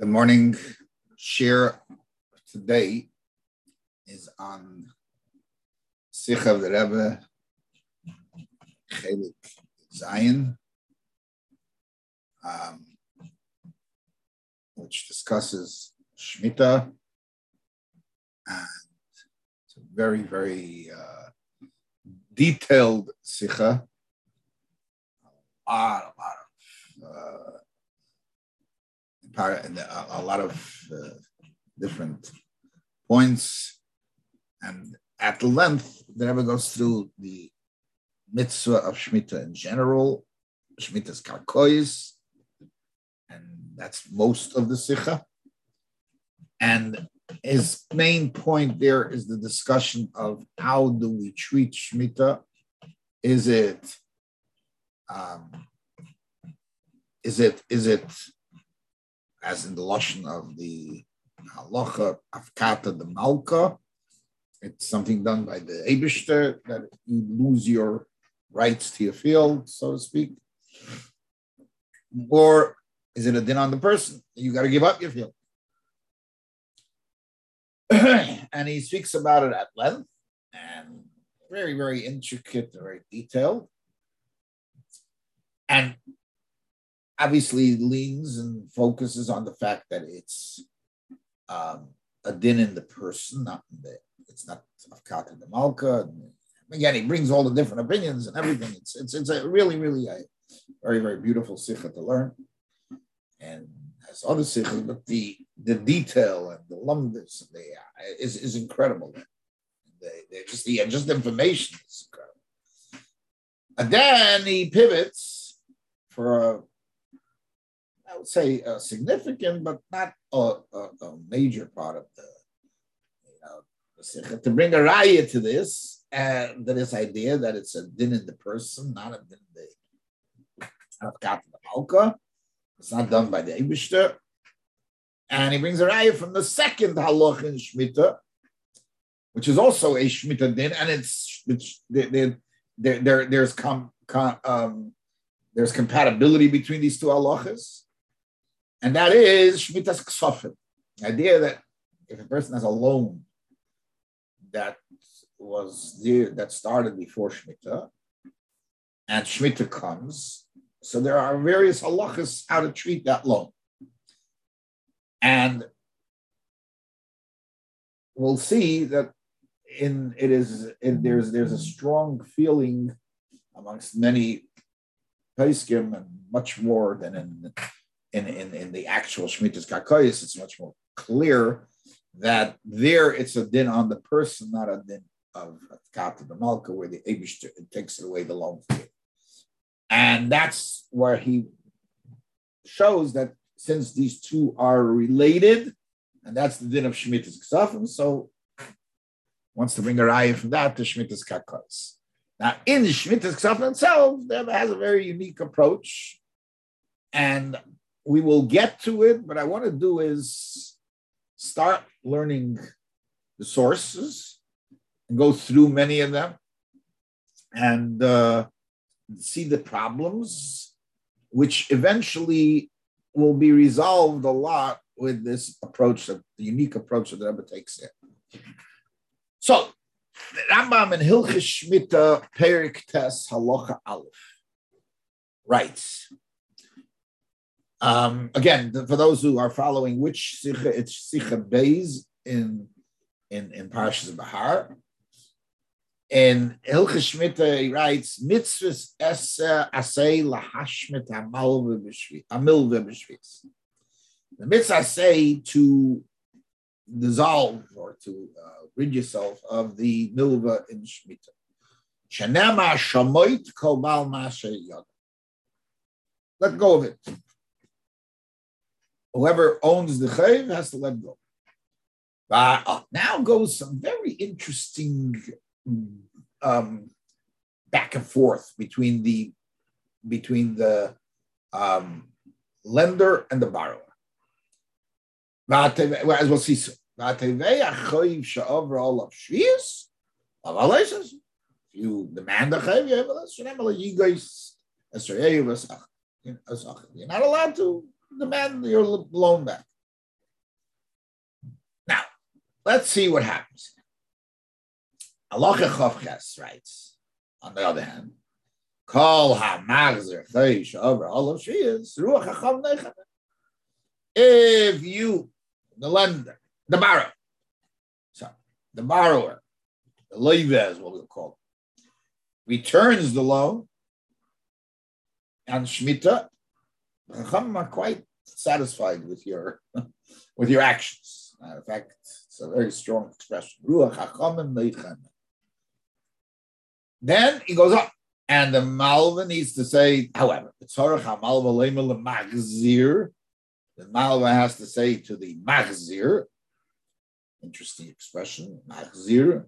The morning share today is on Sikh of the Rebbe Chelik Zion, um, which discusses Shemitah, and it's a very, very uh, detailed Sikha. A lot, a lot of uh, a lot of uh, different points, and at length, the Rebbe goes through the mitzvah of Shemitah in general, Shemitah's karkois, and that's most of the Sikha. And his main point there is the discussion of how do we treat Shemitah? Is it um, is it is it as in the lashon of the uh, halacha afkata the malka. It's something done by the Abishter that you lose your rights to your field, so to speak. Or is it a din on the person? You got to give up your field. and he speaks about it at length and very, very intricate, very detailed. And obviously leans and focuses on the fact that it's um, a din in the person, not in the, it's not Afkat the Malka. Again, he brings all the different opinions and everything. It's it's it's a really, really a very, very beautiful sikha to learn. And as other sikhas, but the the detail and the lumdis they, is, is incredible. They, just the just information is incredible. And then he pivots for a would say a significant, but not a, a, a major part of the, you know, the to bring a raya to this and to this idea that it's a din in the person, not a din in the the malka. It's not done by the Eibishter. And he brings a raya from the second halach in Shemitah, which is also a Shemitah din, and it's, it's there, there, there's com, com, um, there's compatibility between these two halachas and that is Shmitas Ksofim. The idea that if a person has a loan that was there, that started before Shemitah, and Shemitah comes, so there are various halachas how to treat that loan. And we'll see that in it is in, there's there's a strong feeling amongst many Paiskim and much more than in in, in, in the actual Shemitah's Kakoyas, it's much more clear that there it's a din on the person, not a din of Kata the Malka, where the Abish takes it away the loan for. And that's where he shows that since these two are related, and that's the din of Shemitah's Ksafim, so wants to bring a raya from that to Shemitah's Kakos. Now, in the Shemitah's Ksafim itself, the has a very unique approach. And we will get to it, but I want to do is start learning the sources and go through many of them and uh, see the problems, which eventually will be resolved a lot with this approach, the unique approach that the Rebbe takes there. So, Rambam in Hilchis Shmita Perik Tes Halacha Aleph writes, um, again, for those who are following which sikha, it's sikha beis in in in Parshas Bahar. And Hilchah Shmita he writes mitzvahs esa asay lahashmit amilve b'shvis. The mitzvah say to dissolve or to uh, rid yourself of the milva in Shmita. Shanema shamoit kol bal Let go of it whoever owns the chayv has to let go. Uh, now goes some very interesting um, back and forth between the between the um, lender and the borrower. As we'll see soon. If you demand the chayv, you're not allowed to demand your loan back. Now, let's see what happens. Alocha Chavches writes, on the other hand, Kol ha-magzer over all of shiyas, ruach. If you, the lender, the borrower, sorry, the borrower, the levez, what we'll call it, returns the loan, and shmita, the chacham are quite satisfied with your with your actions. in fact, it's a very strong expression. Ruach hacham nechem. Then he goes on, And the Malva needs to say, however, the Malva has to say to the Magzir, interesting expression, Magzir,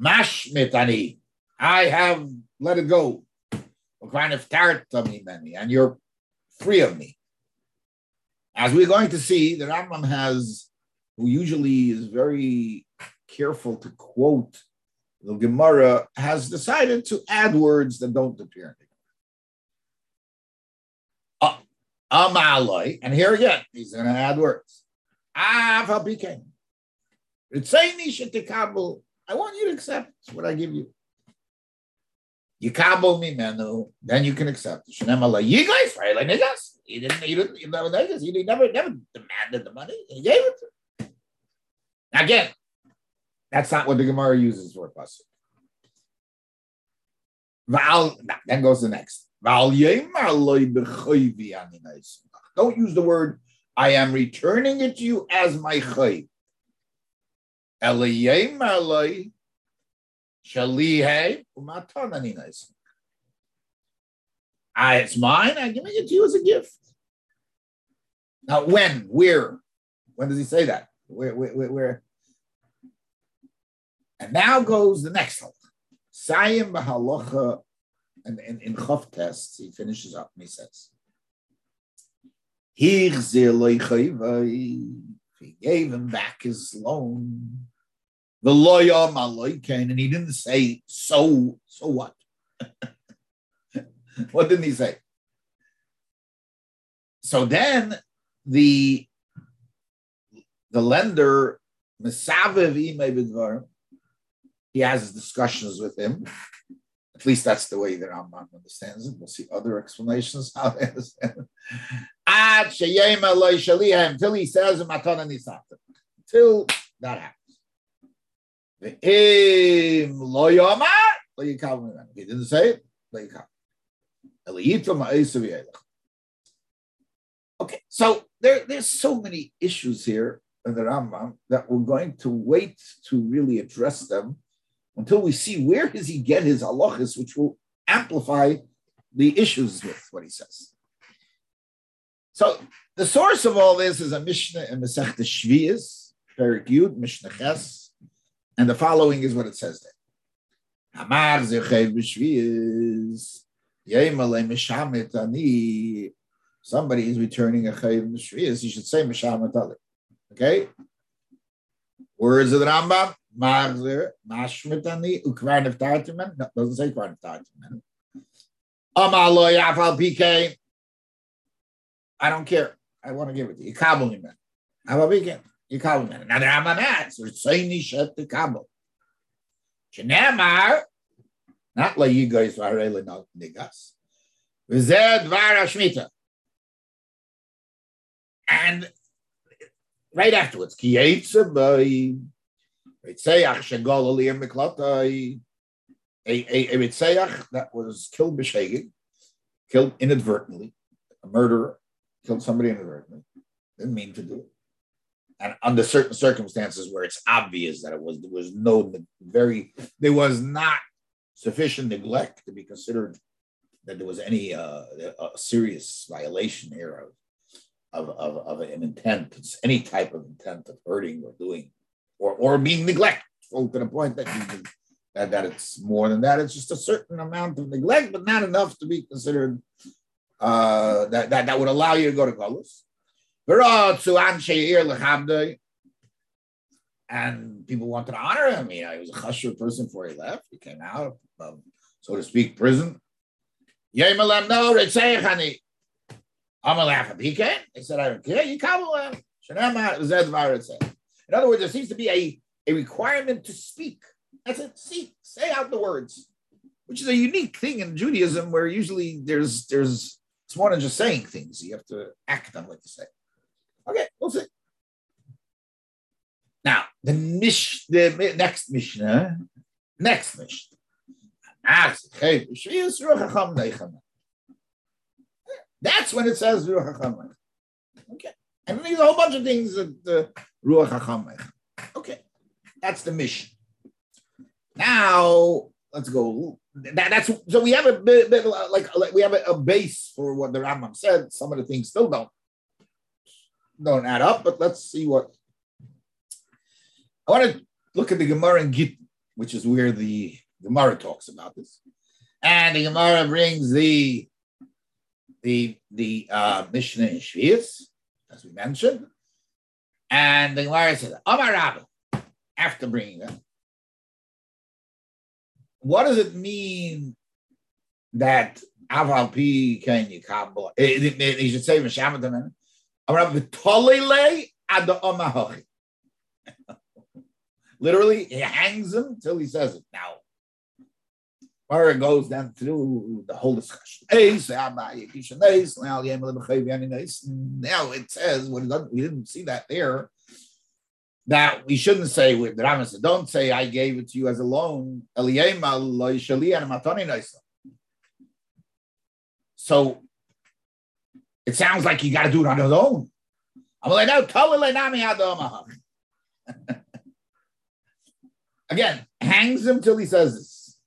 Mashmitani, I have let it go. And you're free of me. As we're going to see, the Rambam has, who usually is very careful to quote the Gemara has decided to add words that don't appear in the Gemara. Ah, Amaloi, and here again, he's going to add words. Became. It's saying I want you to accept what I give you. You kabel me menu, then you can accept. it You guys, right? Like. He didn't, he didn't, he never, he never, never demanded the money. He gave it to him. Again, that's not what the Gemara uses for pasuk. Then goes the next. Don't use the word I am returning it to you as my chayv. Ah, it's mine. I'm giving it to you as a gift. Now, when, where, when does he say that? Where, where, where? And now goes the next halacha. Sayim b'halacha, and in, in Chav tests, he finishes up and he says, He gave him back his loan. The lawyer and he didn't say, so, so what? what didn't he say? So then the the lender, Mesaviv Imei he has discussions with him. At least that's the way the Rambam understands it. We'll see other explanations how they understand it. Until he says Until that happens. He didn't say it. Okay, so there, there's so many issues here in the Rambam that we're going to wait to really address them until we see where does he get his halachas, which will amplify the issues with what he says. So the source of all this is a Mishnah in Masech Shviyas, Perik Yud, Mishnah Ches, and the following is what it says there. Hamar zechev b'shviyas, yemalei mishamet ani. Somebody is returning a chayiv b'shviyas, you should say mishamet ali. Okay? Words of the Rambam, Magzer, Mashmitani, Ukvar Neftartiman. No, doesn't say Ukvar Neftartiman. Amalo Yafal PK. I don't care. I want to give it to you. Kabul man. How about weekend? You my mats. There's Saini Shet the Kabul. Shenamar. Not like you guys are really not nigas. Vized Vara Shmita. And right afterwards, Kiyetza by Ritzeach Shagol Aliyah Miklatai, a, Ritzeach that was killed b'shegig, killed inadvertently, a murderer, killed somebody inadvertently, didn't mean to do it. And under certain circumstances where it's obvious that it was there was no very there was not sufficient neglect to be considered that there was any uh, serious violation here of, of, of, of an intent, any type of intent of hurting or doing or, or being neglectful to the point that you that, that it's more than that. It's just a certain amount of neglect, but not enough to be considered uh, that, that, that would allow you to go to Golos. And people wanted to honor him. You uh, know, he was a chashuv person before he left. He came out of, so to speak, prison. I'm a laugh. He can. He said, I don't care. You come. In other words, there seems to be a, a requirement to speak. That's it. Speak, say out the words, which is a unique thing in Judaism, where usually there's there's it's more than just saying things. You have to act on what you say. Okay, we'll see. Now the mish the next Mishnah, next Mishnah. That's when it says Ruach HaChamech. Okay. And there's a whole bunch of things that the Ruach HaChamech. Okay. That's the mission. Now, let's go. That, that's so we have a bit, bit like, like, we have a, a, base for what the Rambam said. Some of the things still don't don't add up, but let's see what I want to look at the Gemara in Git, which is where the Gemara talks about this, and the Gemara brings the the the uh, Mishnah in Shvius, as we mentioned, and the Gemara says, "Amar Rabbi," after bringing them what does it mean that Aval Pi can yikabel? Eh, he eh, eh, should say Mishamadam. Literally, he hangs him till he says it. Now, it goes down through the whole discussion. Now it says, we didn't see that there that we shouldn't say with the Rambam said, don't say I gave it to you as a loan. So it sounds like you got to do it on his own. I'm like, no, Again, hangs him till he says this.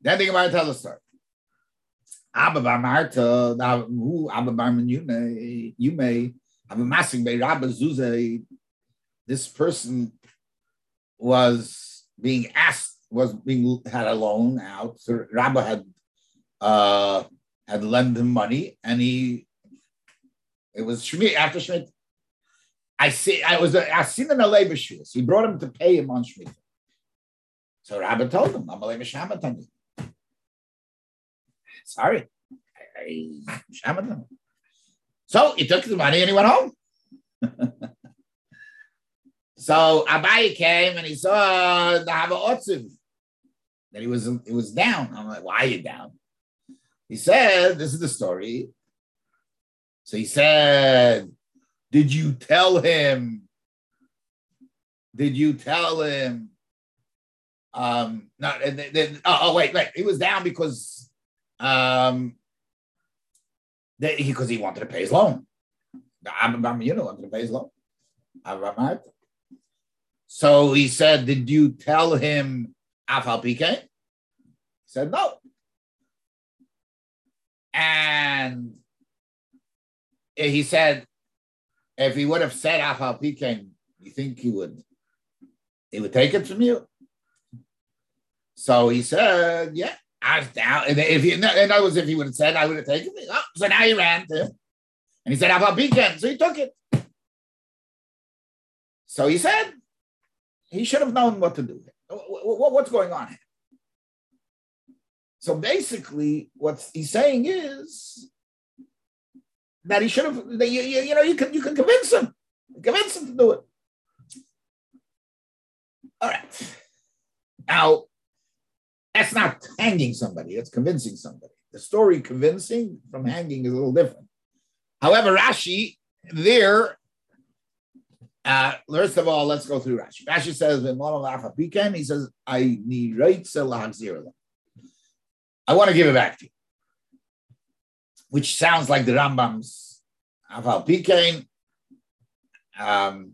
Then the Gemara tells us story. Abba Bar Marta, Abba Bar you may, you may this person was being asked, was being had a loan out. So Rabbi had uh, had lent him money, and he it was Shmit after Shmit. I see. I was I seen in a labor. He brought him to pay him on Shmit. So Rabbi told him, "I'm a labor Sorry, I, I so he took the money and he went home. so Abaye came and he saw the Hava Otziv. That he was it was down. I'm like, why are you down? He said, this is the story. So he said, Did you tell him? Did you tell him? Um, not and oh, oh wait, wait. He was down because um because he, because he wanted to pay his loan. I'm, I'm You know, wanted to pay his loan. I'm So he said, Did you tell him Afal? He said, No. And eh, he said, if he would have said Afal PK, you think he would he would take it from you? So he said, Yeah. I down. If he, in other words, if he would have said, I would have taken it. Oh, so now he ran to him. And he said, about beacon? So he took it. So he said, he should have known what to do. What's going on here? So basically, what he's saying is that he should have, you, you, you know, you can, you can convince him, convince him to do it. All right. Now, that's not hanging somebody, that's convincing somebody. The story convincing from hanging is a little different. However, Rashi there, uh, first of all, let's go through Rashi. Rashi says, he says, I need I want to give it back to you. Which sounds like the Rambam's Aval Pikain. Um,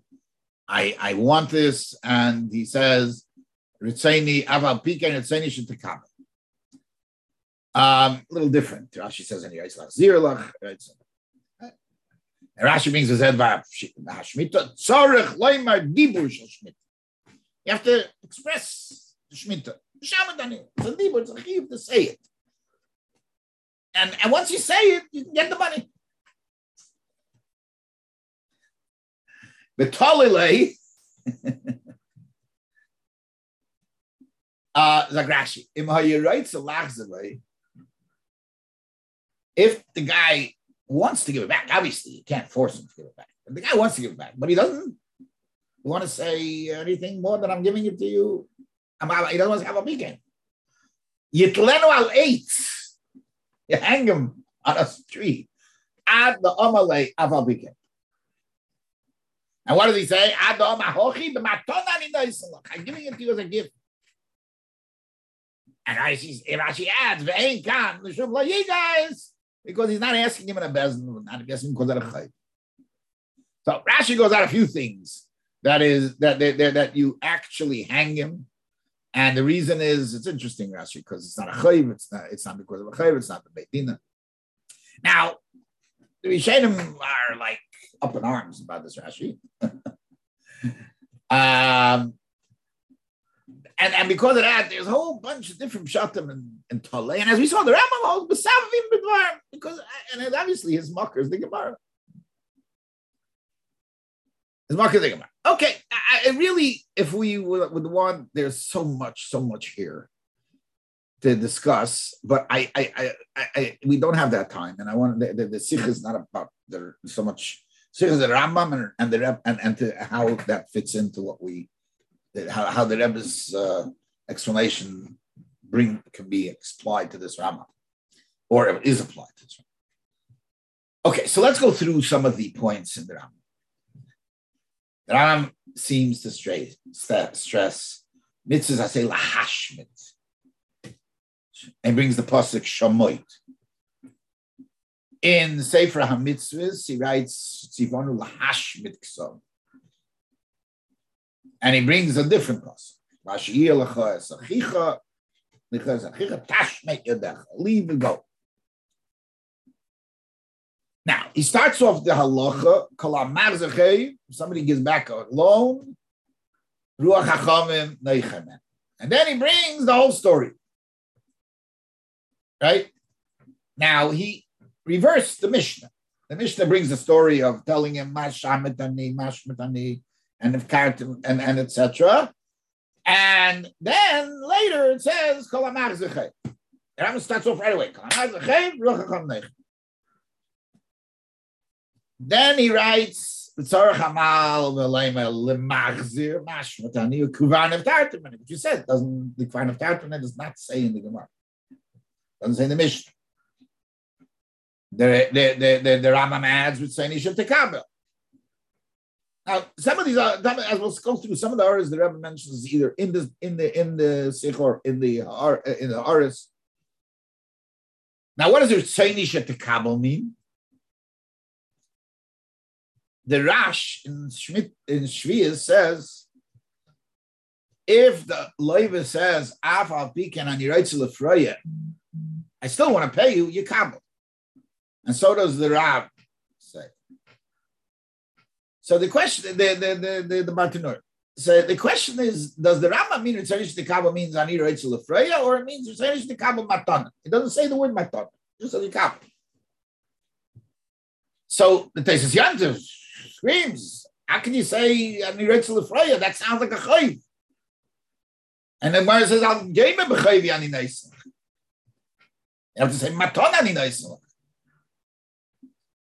I, I want this, and he says, Ritzaini Aval Pika and Ritzaini Shetakam. Um, a little different. Rashi says in Yitzlach Zirlach. And Rashi brings his head by Hashmita. Tzorech loimar dibur shel. You have to express the. Shamadani. It's a. It's a chiv to say it. And, and once you say it, you can get the money. Betalile. Uh, Zagrashi. If the guy wants to give it back, obviously you can't force him to give it back. The guy wants to give it back, but he doesn't want to say anything more than I'm giving it to you. He doesn't want to have a weekend. Yitlenu al eitz. You hang him on a tree. Ad the omale aval weekend. And what does he say? Ad the omahochi b'matona I'm giving it to you as a gift. And Rashi, Rashi adds, "Ve'ein kan l'shum lo guys," because he's not asking him in a bezin, not asking because of a chayv. So Rashi goes out a few things that is that that, that you actually hang him, and the reason is it's interesting Rashi because it's not a chayv, it's not it's not because of a chayv, it's not the beitina. Now the Rishonim are like up in arms about this Rashi. um, and, and because of that, there's a whole bunch of different shatim and, and Tale. And as we saw, the Rambam holds Besavim Bidvar, because, and obviously his mucker is the Gemara. His mucker is the Gemara. Okay, I, I really, if we would, want, there's so much, so much here to discuss, but I, I, I, I, we don't have that time, and I want the, the, the sikh is not about there so much. Sikh is the Rambam and, and the and and to how that fits into what we how, how the Rebbe's uh, explanation bring can be applied to this Rama, or is applied to this Rama. Okay, so let's go through some of the points in the Rama. The Ram seems to stress, stress mitzvahs, I say lahashmit, and brings the pasuk shamoit. In Sefer HaMitzvahs, he writes tzivonu lahashmit k'sov and he brings a different pasuk. Leave and go. Now he starts off the halacha. Somebody gives back a loan. And then he brings the whole story. Right? Now he reversed the Mishnah. The Mishnah brings the story of telling him, Mashamitani, Mashmitani, and if character and, and etc. And then later it says Kol Amar And starts off right away. He writes Tzarech Hamal Kuvan of Tartaman, which you said doesn't the Kuvan of Tartaman does not say in the Gemara, doesn't say in the Mishnah. The the the the, the Rambam adds with saying Nishav Tekabel. Now, some of these are as we'll go through. Some of the aras the Rebbe mentions either in the in the in the Sichor in the uh, in the aras. Now, what does Tzayni Shetekabel mean? The Rash in Schmidt in Shvias says, if the Leiva says Afal Pikan and Yiraitzel I still want to pay you, you kabel. And so does the Rab. Say. So the question, the the the the, the Bartanur. So the question is, does the Rambam mean Ritzonish Dekaba means Ani Reitzel Freya, or it means Ritzonish Dekaba Matana? It doesn't say the word Matana, just Dekaba. So the Tesis Yantiv screams, how can you say Ani Reitzel Freya? That sounds like a chayv. And then Mara says, I'll game a b'chayv Ani Neisach. You have to say Matana Ani.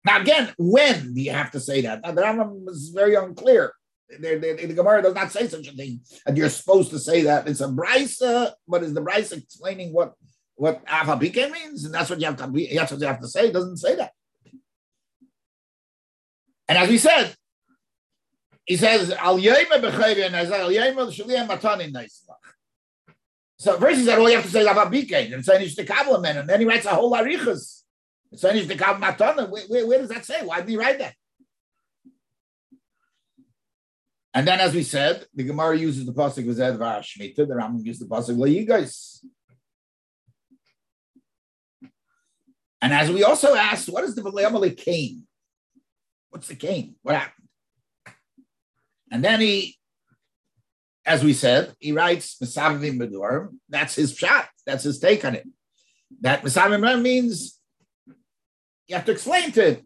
Now, again, when do you have to say that? Now, the Rambam is very unclear. The, the, the, Gemara does not say such a thing, and you're supposed to say that. It's a brisa, but is the brisa explaining what what means, and that's what you have to. That's what you have to say. It doesn't say that. And as we said, he says al and as al matani So first he said, well, you have to say avabike, and it's a and then he writes a whole arichas so the Kav Matana. Where, where, where, does that say? Why did he write that? And then, as we said, the Gemara uses the pasuk Edvar Shemitah. The Rambam uses the pasuk Layigais. And as we also asked, what is the Valayamale Cain? What's the Cain? What happened? And then he, as we said, he writes Mesavim Bedur. That's his shot. That's his take on it. That Mesavim means you have to explain to it.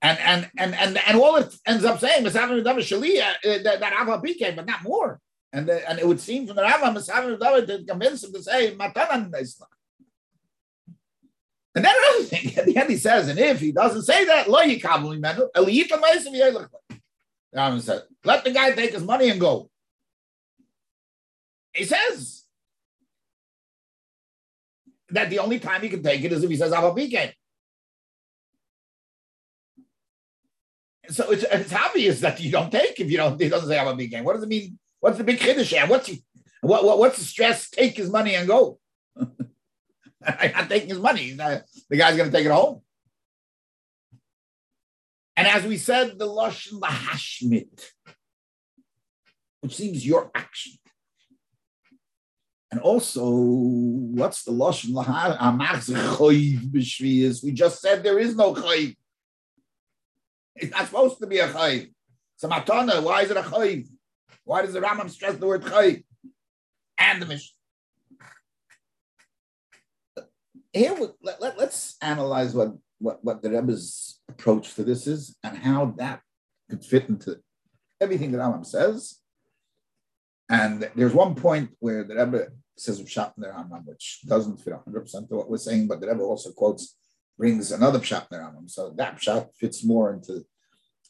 And and and and and all it ends up saying is having done Shalia uh, that that Ava became, but not more. And and it would seem from the Rambam is having to convince him to say Matanan Islam. And then another thing, at the end he says, and if he doesn't say that, lo yikabel mimenu, eliyita ma'asim yelech. The Rambam let the guy take his money and go. He says that the only time he can take it is if he says Avabike. So it's, it's obvious that you don't take if you don't. He doesn't say Avabike. What does it mean? What's the big kiddush here? What's he, what, what what's the stress? Take his money and go. I'm not taking his money. Not, the guy's going to take it home. And as we said, the lashon lahashmit, which seems your action. And also, what's the lashon lahashmit? We just said there is no chayiv. It's not supposed to be a chayiv. So matana, why is it a chayiv? Why does the Rambam stress the word chayiv? And the Mishnah. Here, let, let, let's analyze what, what, what the Rebbe's approach to this is and how that could fit into everything that Rambam says. And there's one point where the Rebbe says Pshat in the Rambam, which doesn't fit 100% to what we're saying, but the Rebbe also quotes, brings another Pshat in the Rambam. So that Pshat fits more into,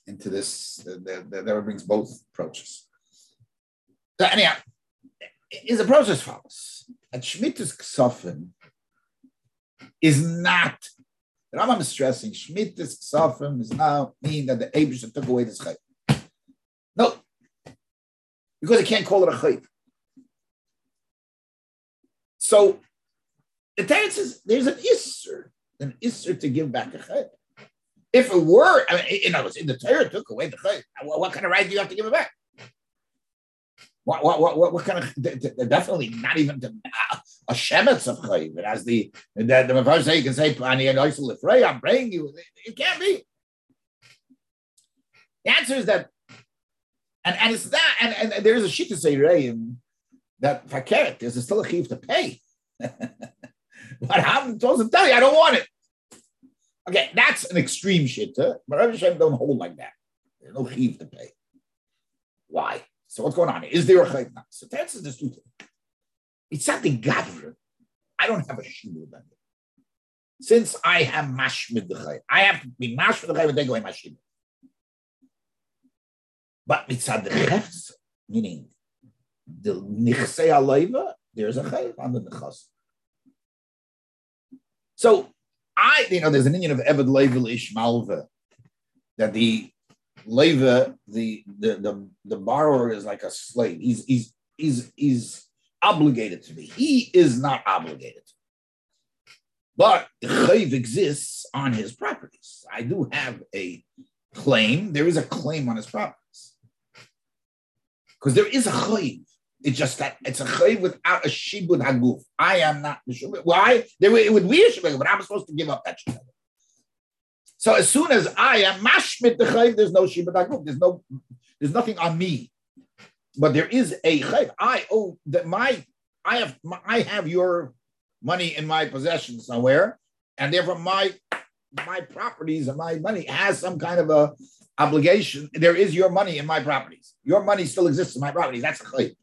into this. The, the, the Rebbe brings both approaches. So anyhow, his approach as follows. At Shemitah's Ksofim is not, the Rambam is stressing, Shemitah's Ksofim is not mean that the Abishah took away this chayv. No, because he can't call it a chayv. So the Torah says there's an isser, an isser to give back a chayv. If it were, I mean, in if the Torah took away the chayv, what kind of right do you have to give it back? What, what, what, what, kind of definitely not even to, uh, a shemetz of chayiv. Has the the the say you can say ani and oisel I'm praying you. It can't be. The answer is that, and, and it's that, and, and there's a shita say reim that fakeret there's still a chiv to pay. but Ham doesn't tell you I don't want it. Okay, that's an extreme shita, but Rav don't hold like that. There's no chiv to pay. Why? So what's going on? Is there a chayv now? So that's the two It's not the gavra. I don't have a shimu about it. Since I have mashmid the chayv, I have to be mashmid the chayv and take away shimu. But mitzad the meaning the nichsei alayva, there's a chayv on the nechas. So I, you know, there's an Indian of Eved Level Ishmalva that the Leva, the, the the the borrower is like a slave. He's he's he's he's obligated to me. He is not obligated. But the chayv exists on his properties. I do have a claim. There is a claim on his properties. Because there is a chayv. It's just that it's a chayv without a shibud haguf. I am not. Why? There, it would be a shibud, but I'm supposed to give up that shibud. So as soon as I am mashmit the chayv, there's no shiba daguf. There's no, there's nothing on me. But there is a chayv. I owe that my, I have, my, I have your money in my possession somewhere, and therefore my, my properties and my money has some kind of a obligation. There is your money in my properties. Your money still exists in my properties. That's a chayv.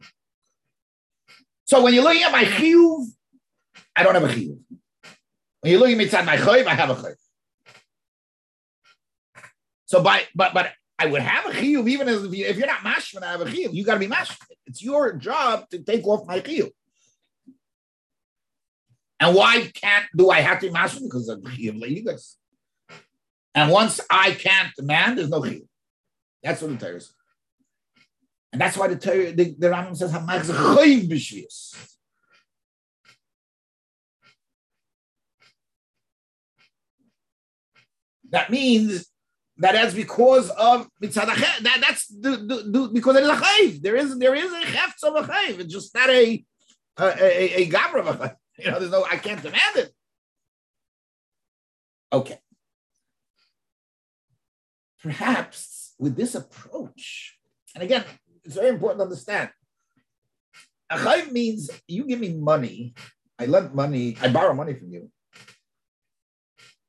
So when you're looking at my chiyuv, I don't have a chiyuv. When you're looking at my chayv, I have a chayv. So by but but I would have a chiyuv even if, you, if you're not mashman, I have a chiyuv. You got to be mashman. It's your job to take off my chiyuv. And why can't do I have to be mashman? Because of chiyuv leigas. And once I can't demand, there's no chiyuv. That's what the Torah is. And that's why the Torah, the, the Rambam says, "Hamach chayiv b'shvius." That means that that's because of that that's the, the, the, because it is a chayv. There is there is a hefts of a chayv. It's just not a a a, a gabra of a. You know, there's no I can't demand it. Okay. Perhaps with this approach, and again, it's very important to understand. A chayv means you give me money, I lend money, I borrow money from you.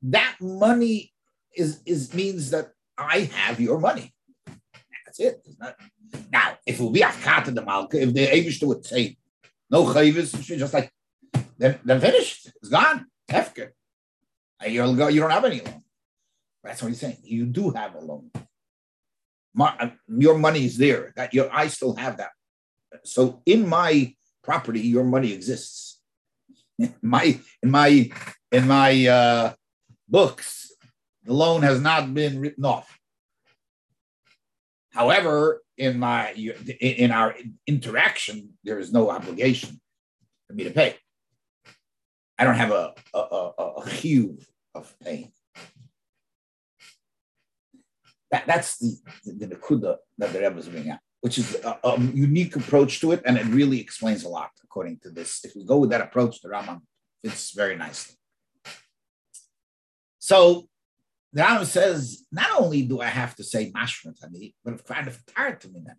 That money is is means that I have your money. That's it. Not, now, if it would be afkata the malka, if the Abish would say no chayvis, just like then then finished. It's gone. Hefker. You're, you don't have any loan. That's what he's saying. You do have a loan. My, uh, your money is there. That your I still have that. So in my property, your money exists. In my in my in my uh, books, the loan has not been written off. However, in my in our interaction, there is no obligation for me to pay. I don't have a a, a, a hue of pain. That, that's the the, the that the Rebbe is bringing out, which is a, a, unique approach to it, and it really explains a lot according to this. If we go with that approach, the Rambam fits very nicely. So the Rambam says, not only do I have to say mashma to me, but it's kind of tired to me then.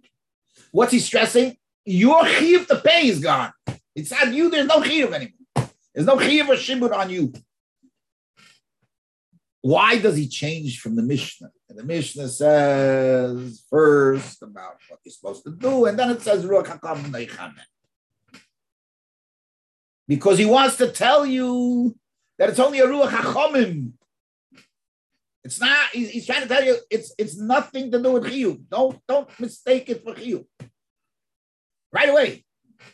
What's he stressing? Your chiv to pay is gone. It's on you, there's no chiv anymore. There's no chiv or shibud on you. Why does he change from the Mishnah? And the Mishnah says first about what you're supposed to do, and then it says ruach hakam because he wants to tell you that it's only a ruach hachomim it's not. He's, he's, trying to tell you it's it's nothing to do with chiyuv. Don't don't mistake it for chiyuv. Right away,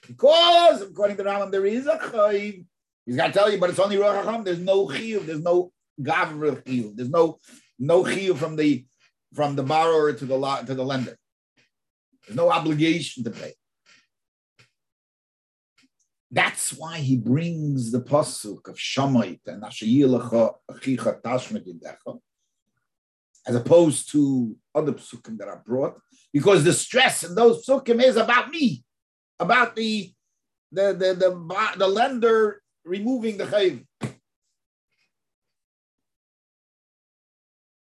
because according to Rambam there is a chayiv. He's got to tell you, but it's only rochacham. There's no chiyuv. There's no gavra chiyuv. There's no no chiyuv from the from the borrower to the to the lender. There's no obligation to pay. That's why he brings the pasuk of Shamait and Ashayilacha Achicha Tashmet as opposed to other psukim that are brought, because the stress in those psukim is about me, about the the the the, the lender removing the chayv.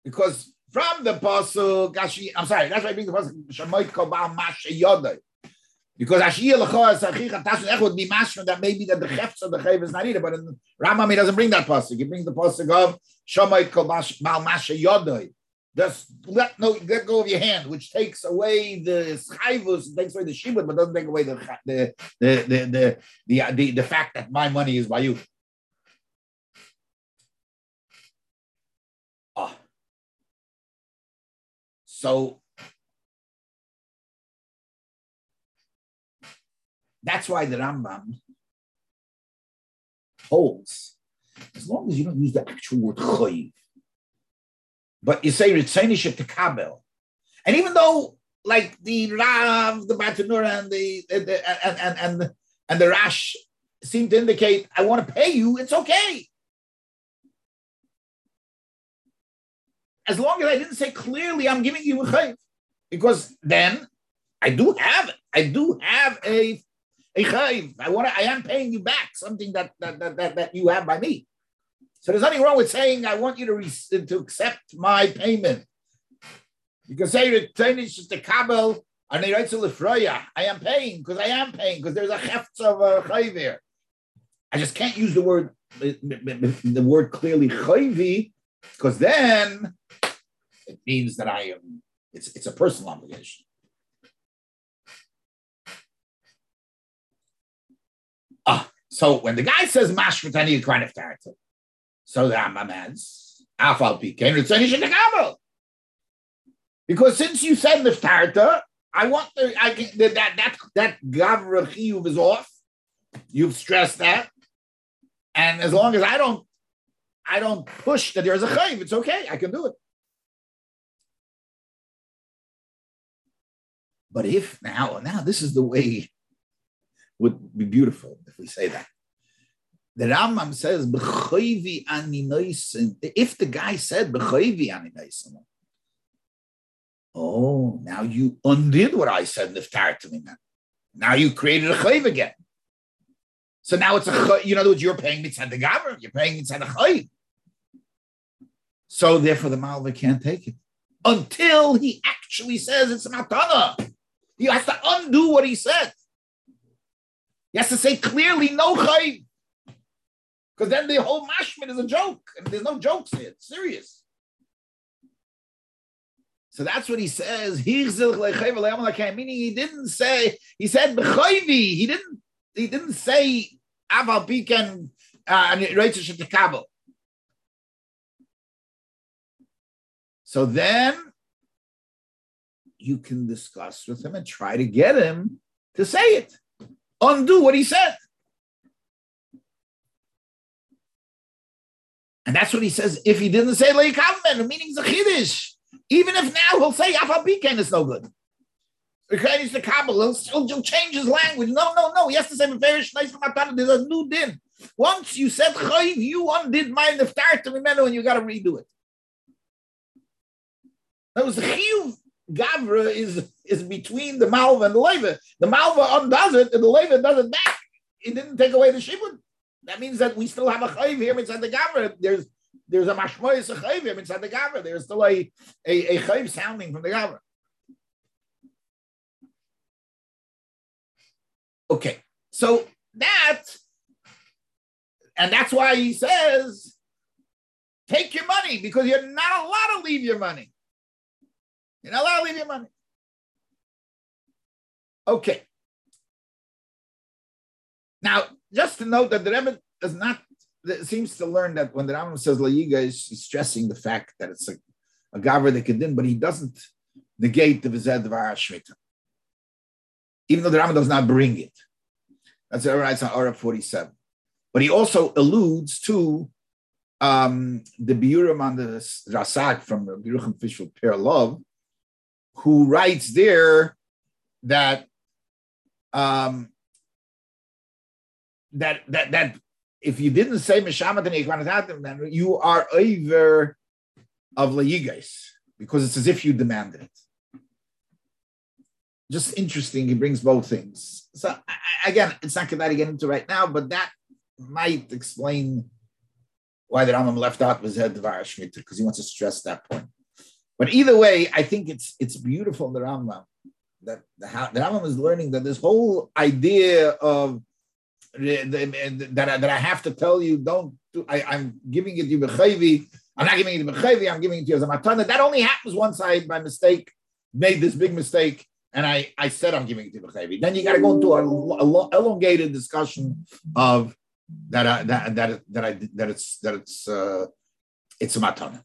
Because from the pasuk, I'm sorry, that's why I bring the pasuk Shemoit Kobal Masha Because Ashiyah Lechoa Sachicha Tashon would be mashma that maybe that the chefs of the chayv is not either, but in Rambam he doesn't bring that pasuk. He brings the pasuk of Shemoit Kobal Masha Yodai. Just let no let go of your hand, which takes away the schayvus, takes away the shibud, but doesn't take away the the the the the, the, the, the fact that my money is by you. Ah. So that's why the Rambam holds, as long as you don't use the actual word chayiv, but you say Ritzainisha to Kabel. And even though like the Rav, the Batanura, and the, the, the and, and, and, and the Rash seem to indicate I want to pay you, it's okay. As long as I didn't say clearly I'm giving you a chayv. Because then I do have. I do have a a chayv. I want to, I am paying you back something that that, that, that, that you have by me. So there's nothing wrong with saying, I want you to, re- to accept my payment. You can say, return it to Kabel, and. I am paying because I am paying because there's a heft of a uh, there. I just can't use the word the word clearly chayvi because then it means that I am. It's it's a personal obligation. Ah, so when the guy says mashmatani kind of character, so the Rambam adds, Because since you said Niftarta, I want the, I can, that that that Gavra Chiyuv is off. You've stressed that, and as long as I don't, I don't push that there's a chayv, it's okay. I can do it. But if now, now this is the way would be beautiful if we say that. The Rambam says, if the guy said, oh, now you undid what I said, niftar to me now. You created a chayv again. So now it's a chayv, you know, words, you're paying mitzvah the government, you're paying mitzvah the chayv. So therefore the Malva can't take it until he actually says it's a matana. He has to undo what he said. He has to say clearly no chayv. Because then the whole mashman is a joke, and there's no jokes here. It's serious. So that's what he says. Meaning he didn't say, he said. He didn't, he didn't say aval pikan uh, and kabel. So then you can discuss with him and try to get him to say it, undo what he said. And that's what he says. If he didn't say leikavmen, the meaning's a chiddush. Even if now he'll say Afal Biken is no good. Because he's the Kabbalah, he'll, he'll change his language. No, no, no. He has to say very nice There's a new din. Once you said chayiv, you undid my neftar to remember, and you got to redo it. That was the chiyuv gavra is is between the malva and the leva. The malva undoes it, and the leva does it back. It didn't take away the shibud. That means that we still have a chayiv here inside the gavra. There's there's a mashmoyis a chayiv here inside the gavra. There's still a a, a chayiv sounding from the gavra. Okay, so that, and that's why he says, take your money because you're not allowed to leave your money. You're not allowed to leave your money. Okay. Now, just to note that the Rebbe does not seems to learn that when the Rambam says Layiga, he's stressing the fact that it's a, a Gavra that could din, but he doesn't negate the Vized Shmita. Even though the Rambam does not bring it. That's what it writes on Arab 47. But he also alludes to um, the Biurim on the Rasag from Biruchim Fishel Perlow, who writes there that um, that that that if you didn't say Mishamat and then you are over of Layigais because it's as if you demanded it. Just interesting, he brings both things. So again, it's not that to get into right now, but that might explain why the Rambam left out was head Shmita because he wants to stress that point. But either way, I think it's it's beautiful in the Rambam that the, the Rambam is learning that this whole idea of that I, that I have to tell you, don't. Do, I, am giving it to you b'chayvi. I'm not giving it to b'chayvi. I'm giving it to you as a matana. That only happens once I, by mistake, made this big mistake, and I, I said I'm giving it to b'chayvi. Then you got to go into a, a, elongated discussion of that I, that that that I that it's that it's uh, it's a matana.